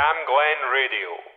Cam Glen Radio.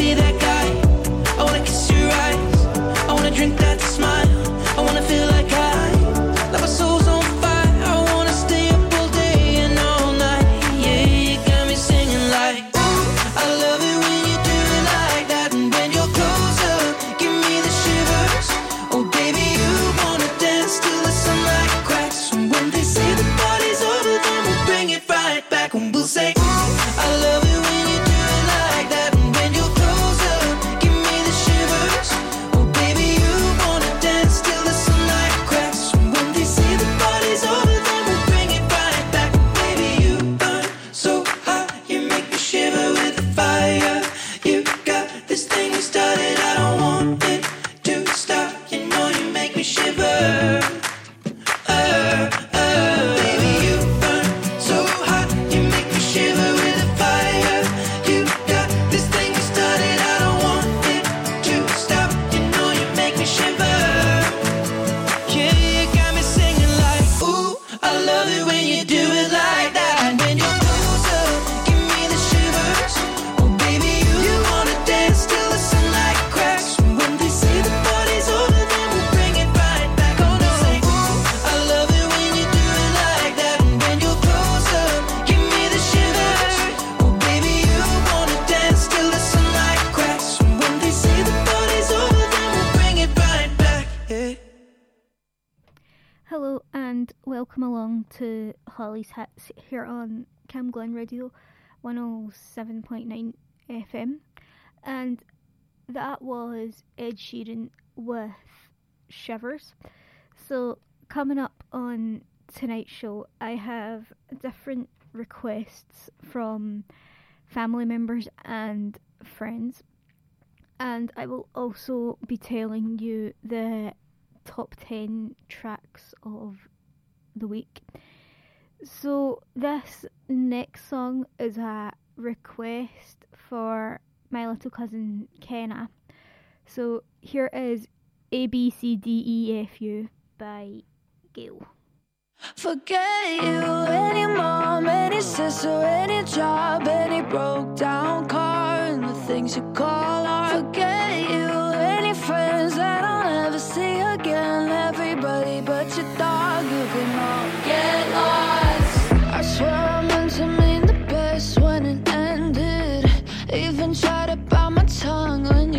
be that guy Glen Radio 107.9 FM. And that was Ed Sheeran with Shivers. So, coming up on tonight's show, I have different requests from family members and friends. And I will also be telling you the top 10 tracks of the week. So this next song is a request for my little cousin Kenna. So here is A B C D E F U by GAYLE. Forget you, any mom, any sister, any job, any broke down car, and the things you call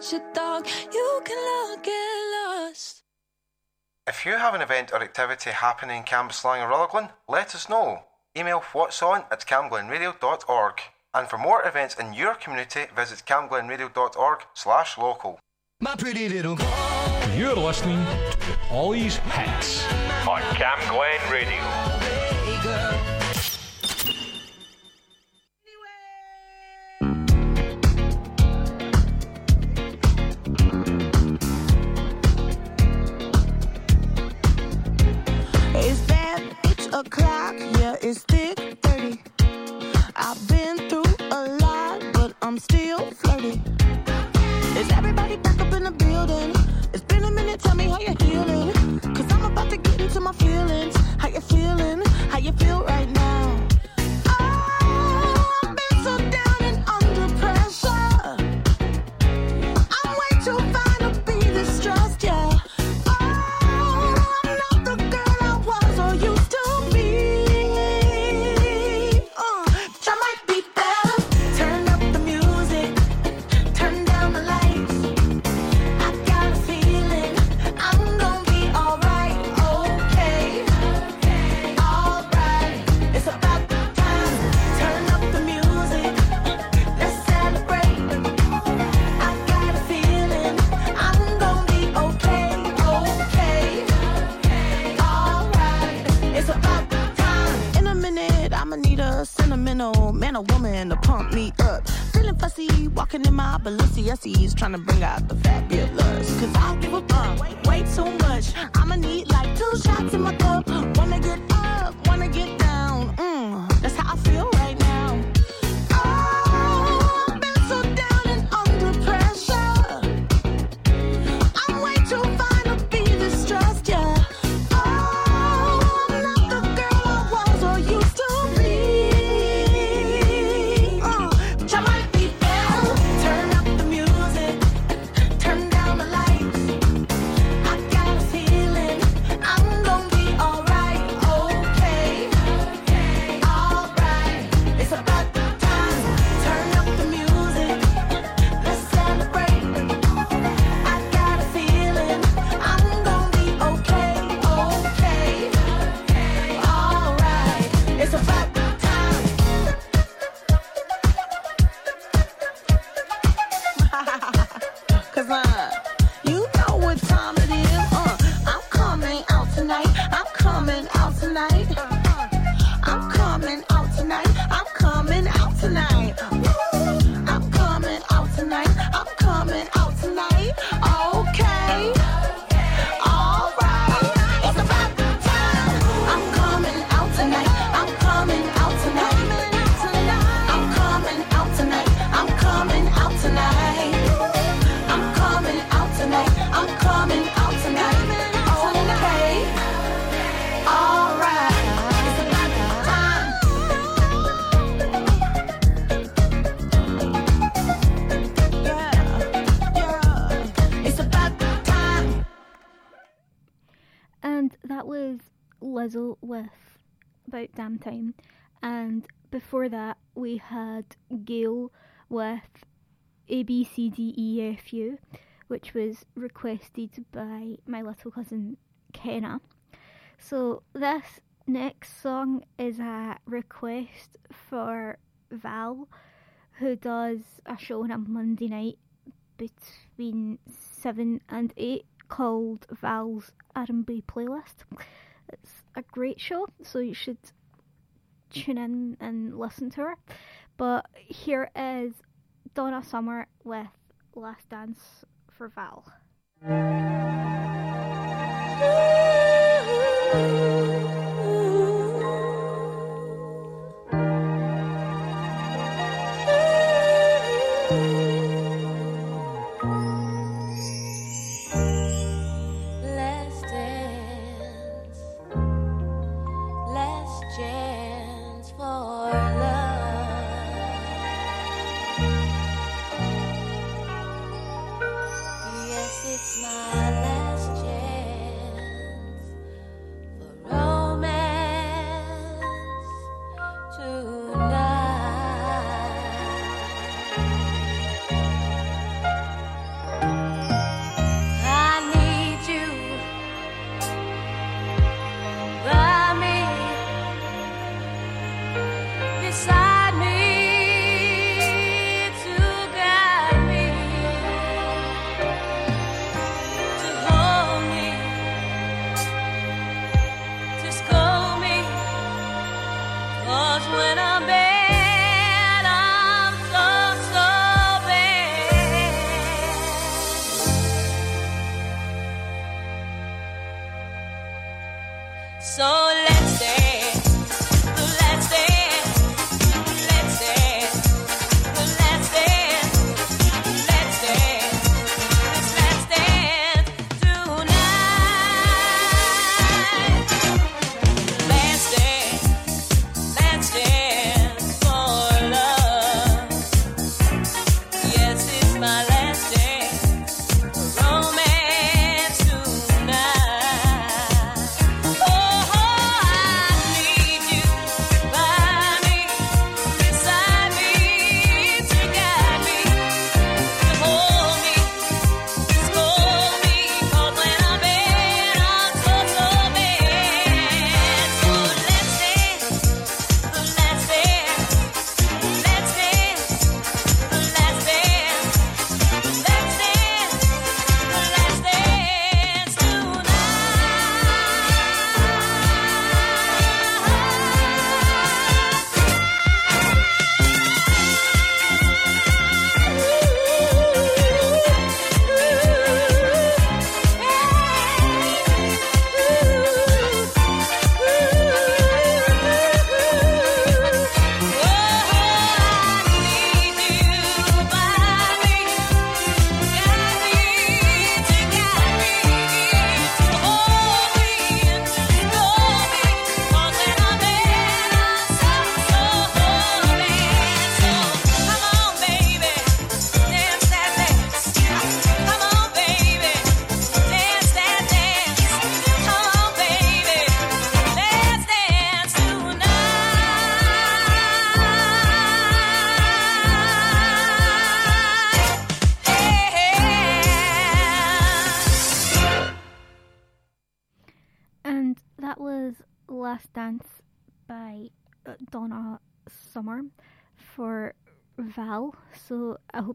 such a dog, you can all get lost. If you have an event or activity happening in Cambuslang or Rutherglen, let us know. Email what's on at camglenradio.org. And for more events in your community, visit camglenradio.org slash local. My pretty little girl. You're listening to Holly's Hits on Cam Glen Radio. I'm still flirty. Is everybody back up in the building? Time, and before that we had GAYLE with A B C D E F U, which was requested by my little cousin Kenna. So this next song is a request for Val, who does a show on a Monday night between seven and eight called Val's R&B playlist. It's a great show, so you should tune in and listen to her. But here is Donna Summer with Last Dance for Val.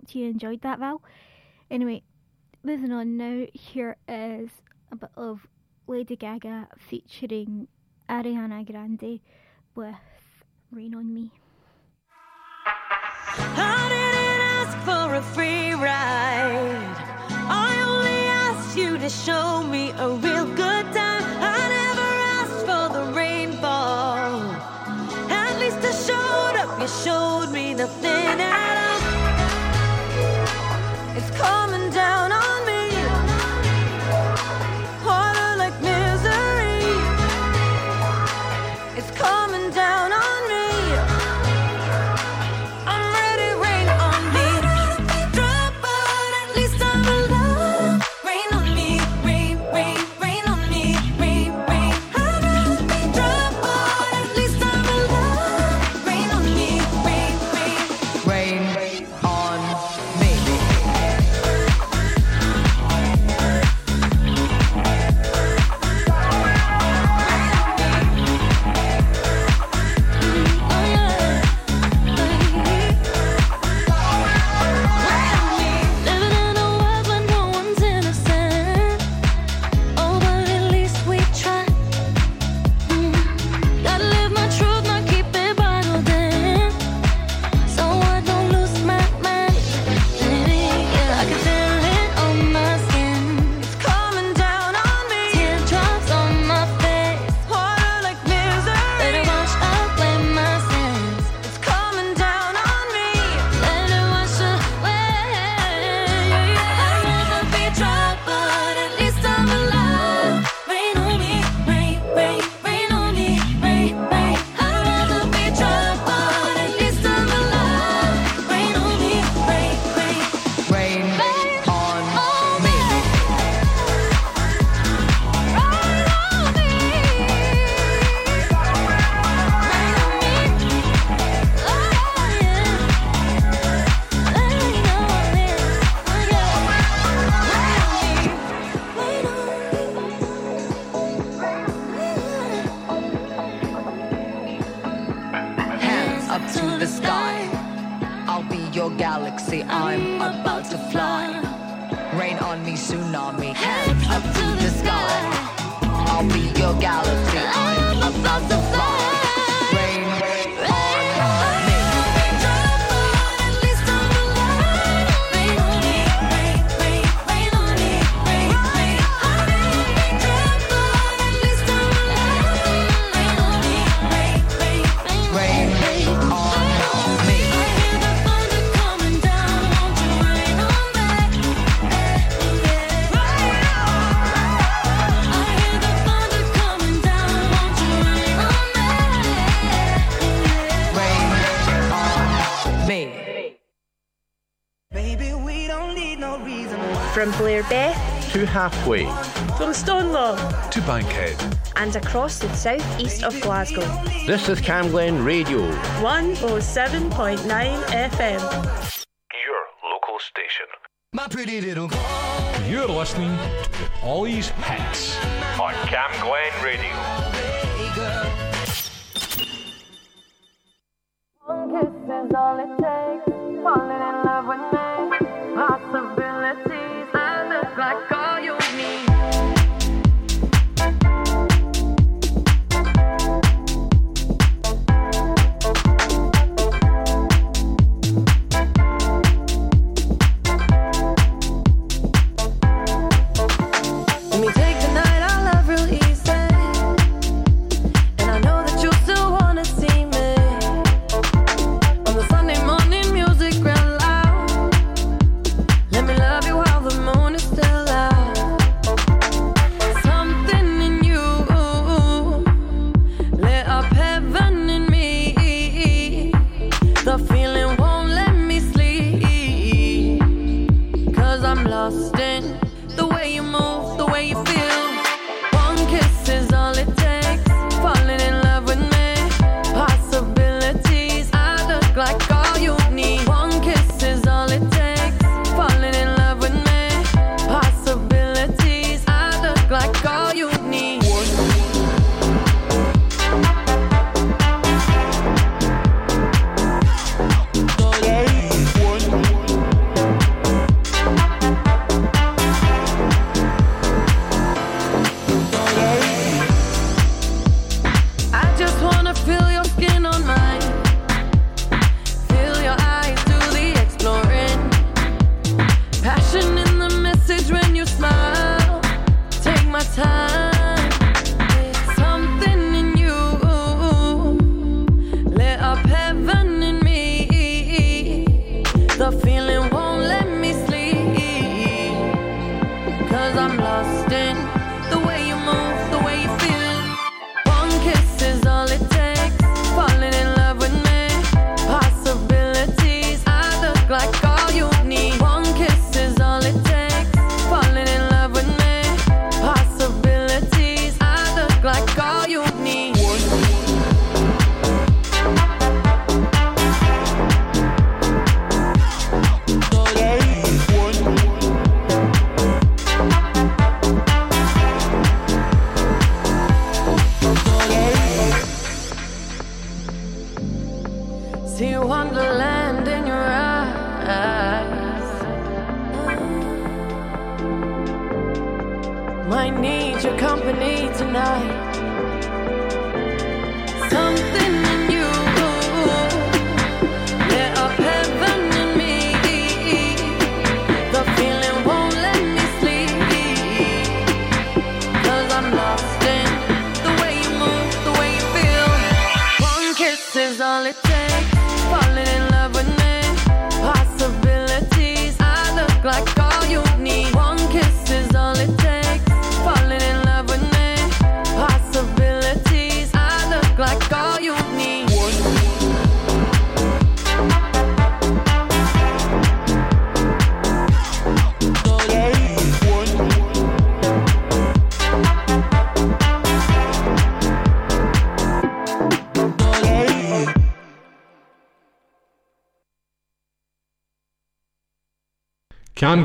hoped you enjoyed that, Val. Anyway, moving on now, here is a bit of Lady Gaga featuring Ariana Grande with Rain on Me. I didn't ask for a free ride. I only asked you to show me a real good time. I never asked for the rainfall. At least I showed up. You showed me. across the southeast of Glasgow. This is Cam Glen Radio 107.9 FM. Your local station. My pretty little You're listening to Holly's Hits on Cam Glen Radio.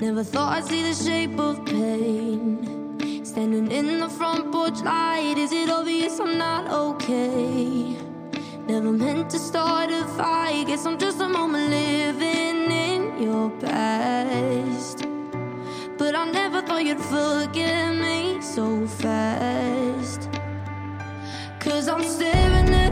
Never thought I'd see the shape of pain. Standing in the front porch light, is it obvious I'm not okay? Never meant to start a fight. Guess I'm just a moment living in your past. But I never thought you'd forget me so fast. Cause I'm staring at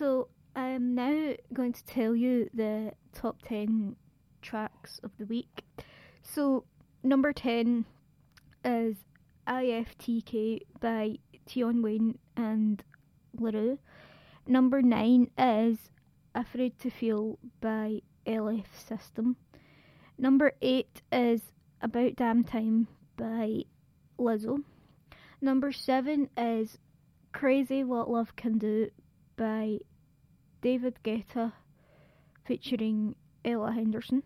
So I'm now going to tell you the top 10 tracks of the week. So, number 10 is IFTK by Tion Wayne and La Roux. Number 9 is Afraid to Feel by LF System. Number 8 is About Damn Time by Lizzo. Number 7 is Crazy What Love Can Do by David Guetta featuring Ella Henderson.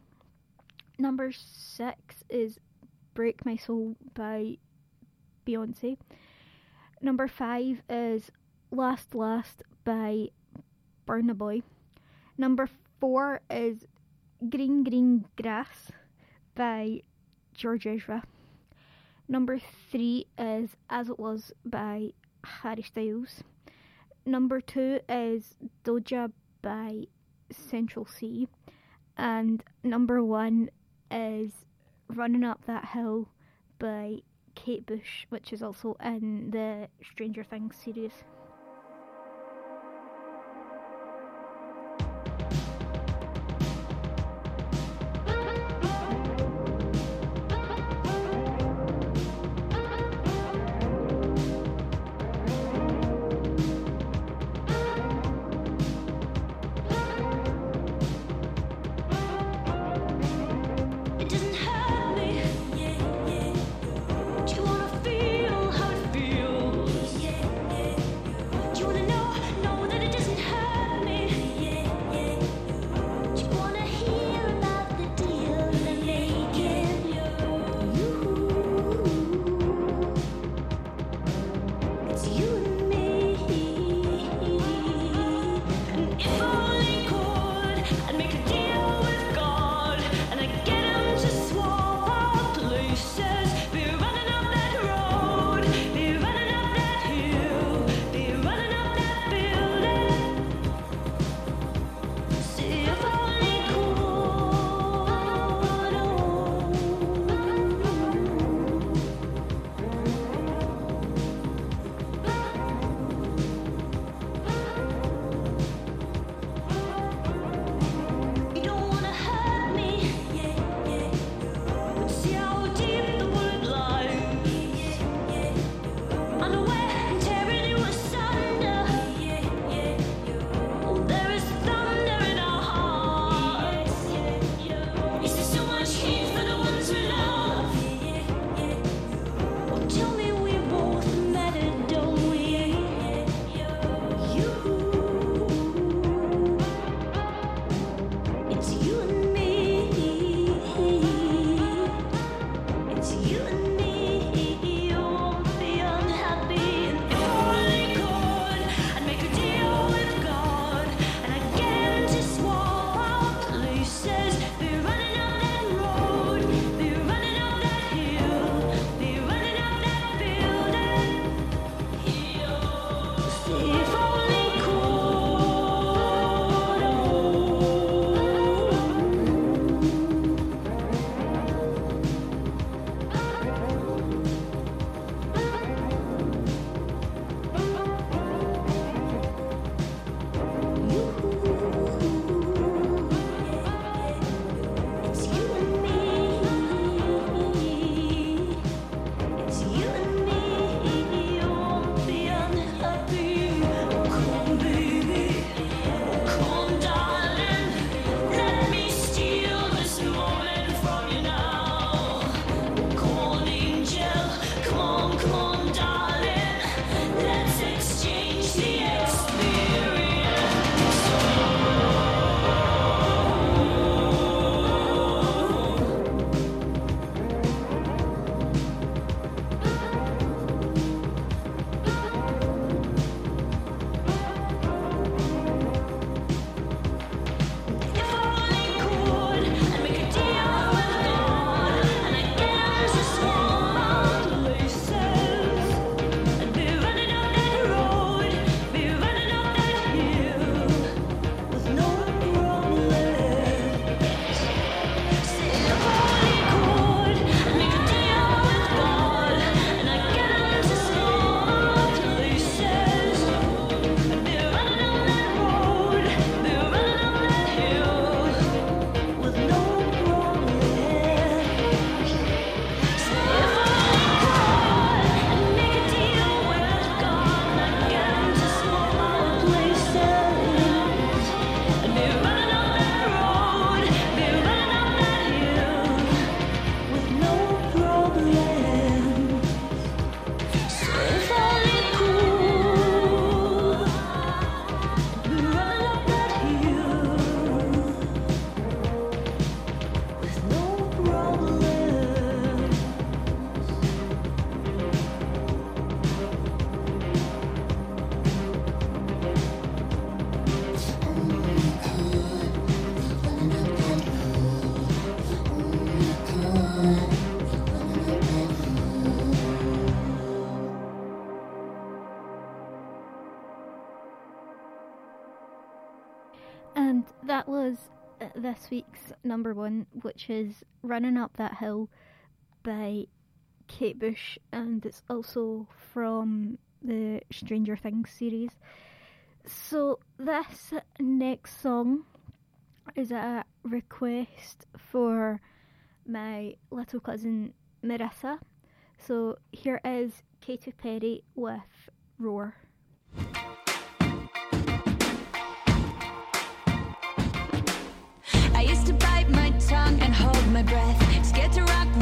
Number 6 is Break My Soul by Beyonce. Number 5 is Last Last by Burna Boy. Number 4 is Green Green Grass by George Ezra. Number 3 is As It Was by Harry Styles. Number 2 is Doja by Central Cee. And number 1 is Running Up That Hill by Kate Bush, which is also in the Stranger Things series. this week's number one, which is Running Up That Hill by Kate Bush, and it's also from the Stranger Things series. So, this next song is a request for my little cousin Marissa. So, here is Katy Perry with Roar. used to bite my tongue and hold my breath, scared to rock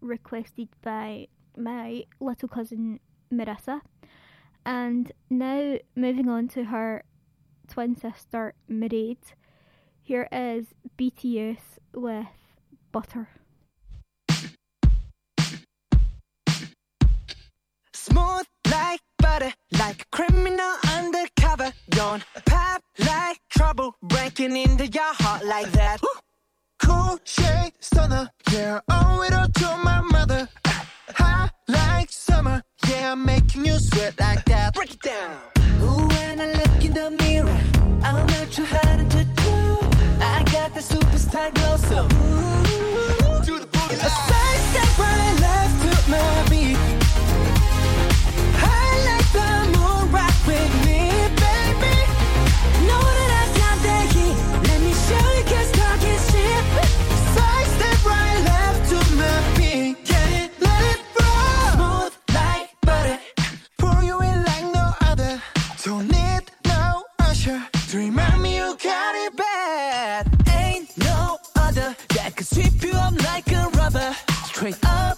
requested by my little cousin Marissa. And now moving on to her twin sister Mairead, here is BTS with Butter. Smooth like butter, like a criminal undercover. Don't pop like trouble, breaking into your heart like that. cool shade stunner yeah, owe it all to my mother. Hot like summer. Yeah, I'm making you sweat like that. Break it down. Ooh, when I look in the mirror, I'm not too hard to do. I got the superstar glow, so ooh, do the booty. A side step, right left to my beat. trick up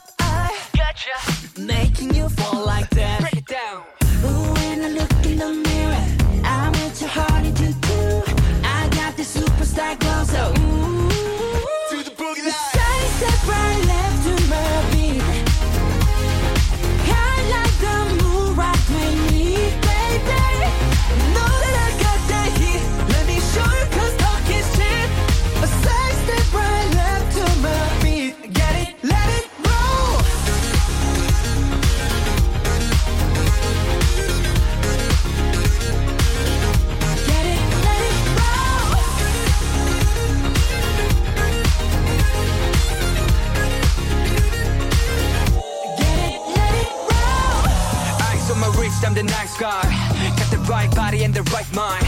everybody in the right mind.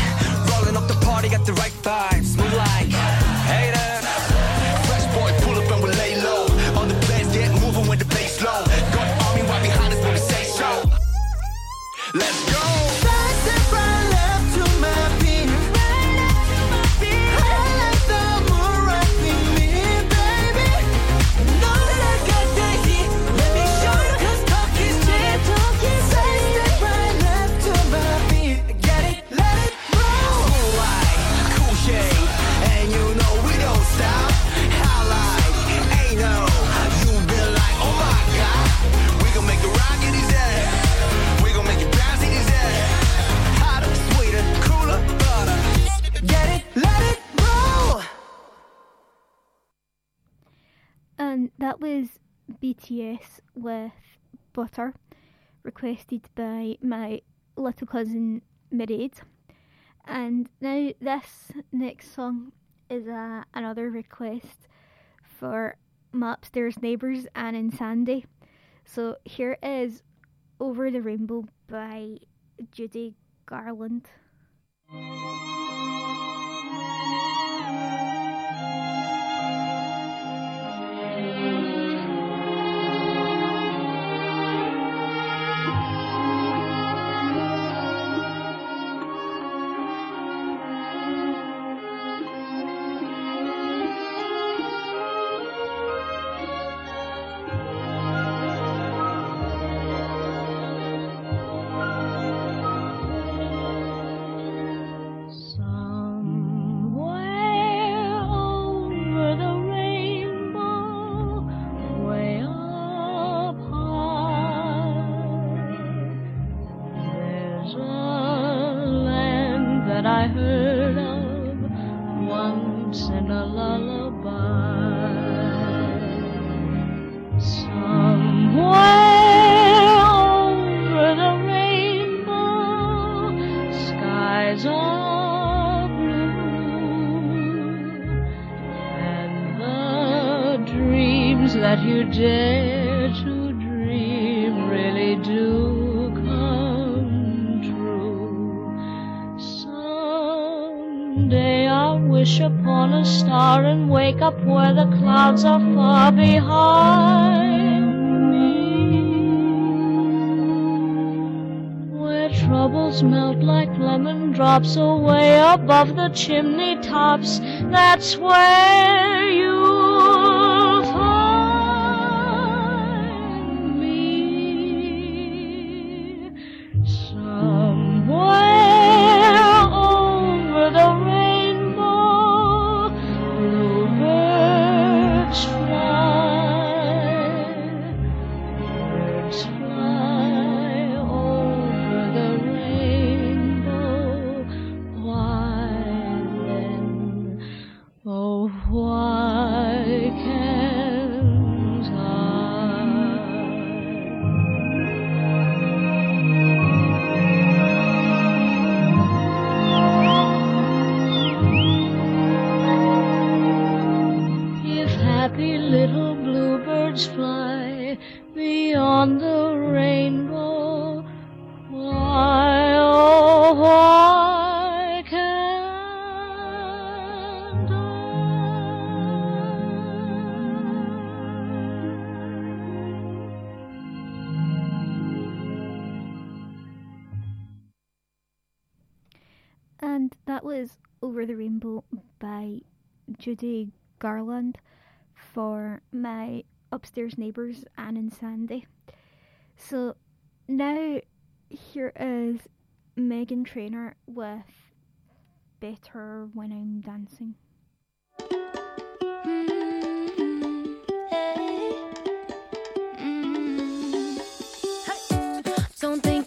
Rolling up the party, got the right vibes. Move like BTS with Butter, requested by my little cousin Mairead. And now this next song is another request for my upstairs neighbours Anne and Sandy. So here is Over the Rainbow by Judy Garland. are far behind me. Where troubles melt like lemon drops away above the chimney tops, that's where. Judy Garland for my upstairs neighbours, Anne and Sandy. So now here is Meghan Trainor with Better When I'm Dancing. Mm-hmm. Mm-hmm. Don't think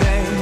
day.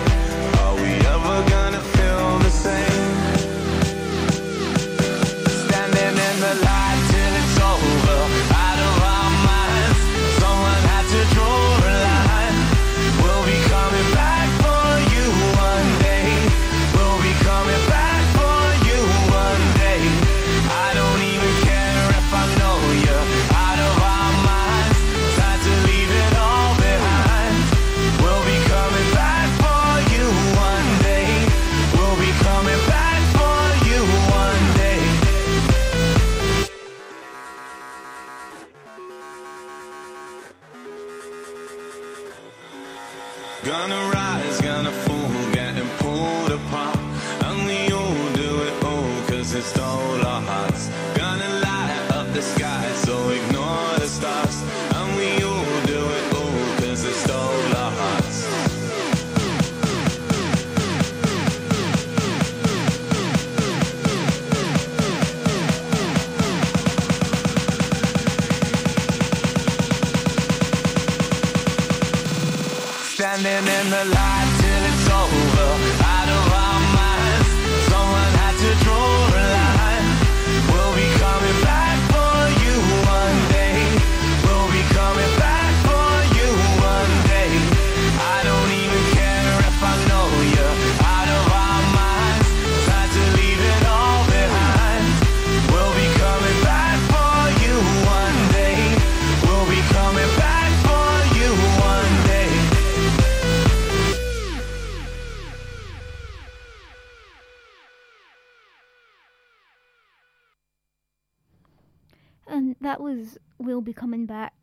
That was We'll Be Coming Back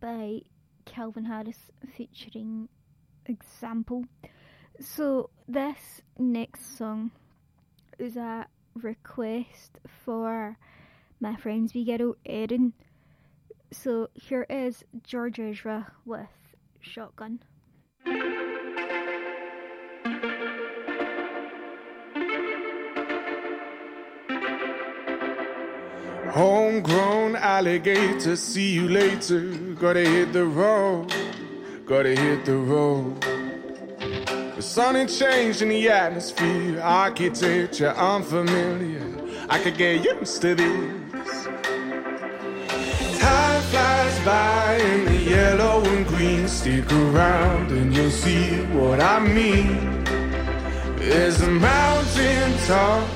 by Calvin Harris featuring Example. So, this next song is a request for my friend's wee girl Erin. So, here is George Ezra with Shotgun. Homegrown alligator, see you later. Gotta hit the road, gotta hit the road. The sun ain't changed in the atmosphere, architecture unfamiliar. I could get used to this. Time flies by in the yellow and green. Stick around and you'll see what I mean. There's a mountain top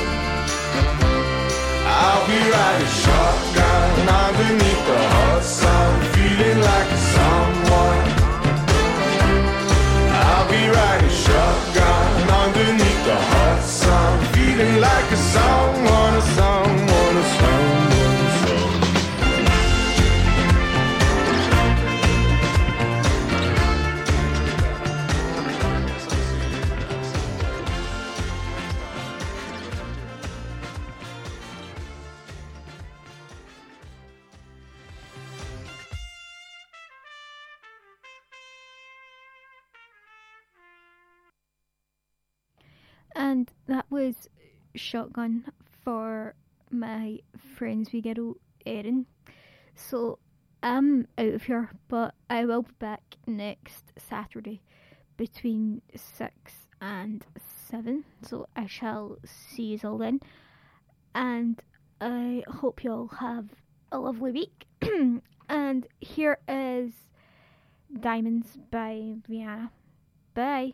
I'll be riding shotgun. Underneath the hot sun, feeling like a someone. I'll be riding shotgun. Underneath the hot sun, feeling like a someone, a someone, a someone, And that was Shotgun for my friend's wee girl Erin. So I'm out of here, but I will be back next Saturday between 6 and 7. So I shall see you all then. And I hope you all have a lovely week. and here is Diamonds by Rihanna. Bye.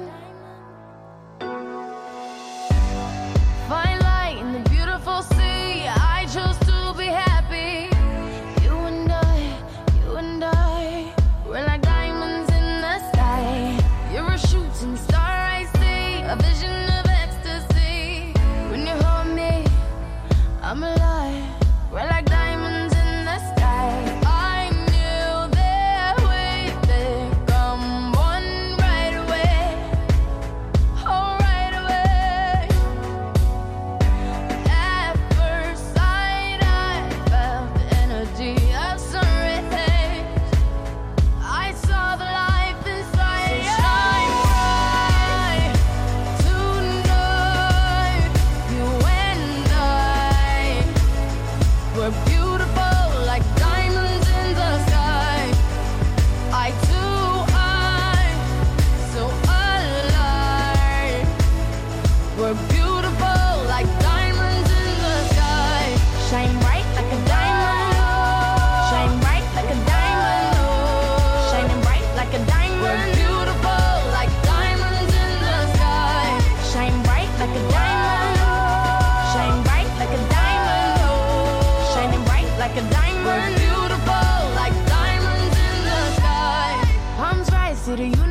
like a diamond. We're beautiful like diamonds in the sky. Arms rise to the universe.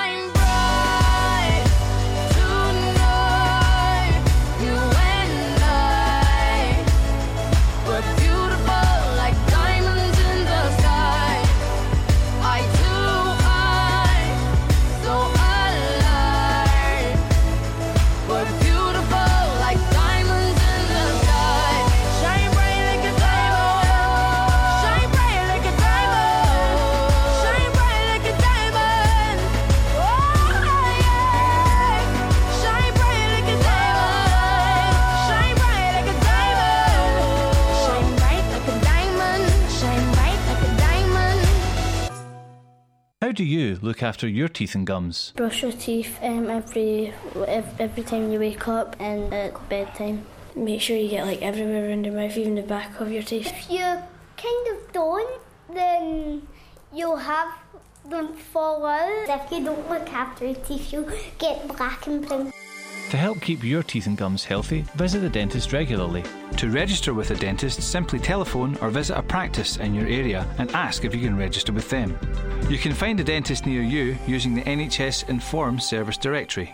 How do you look after your teeth and gums? Brush your teeth um, every, every time you wake up and at bedtime. Make sure you get like everywhere around your mouth, even the back of your teeth. If you kind of don't, then you'll have them fall out. If you don't look after your teeth, you'll get black and brown. To help keep your teeth and gums healthy, visit the dentist regularly. To register with a dentist, simply telephone or visit a practice in your area and ask if you can register with them. You can find a dentist near you using the NHS Inform service directory.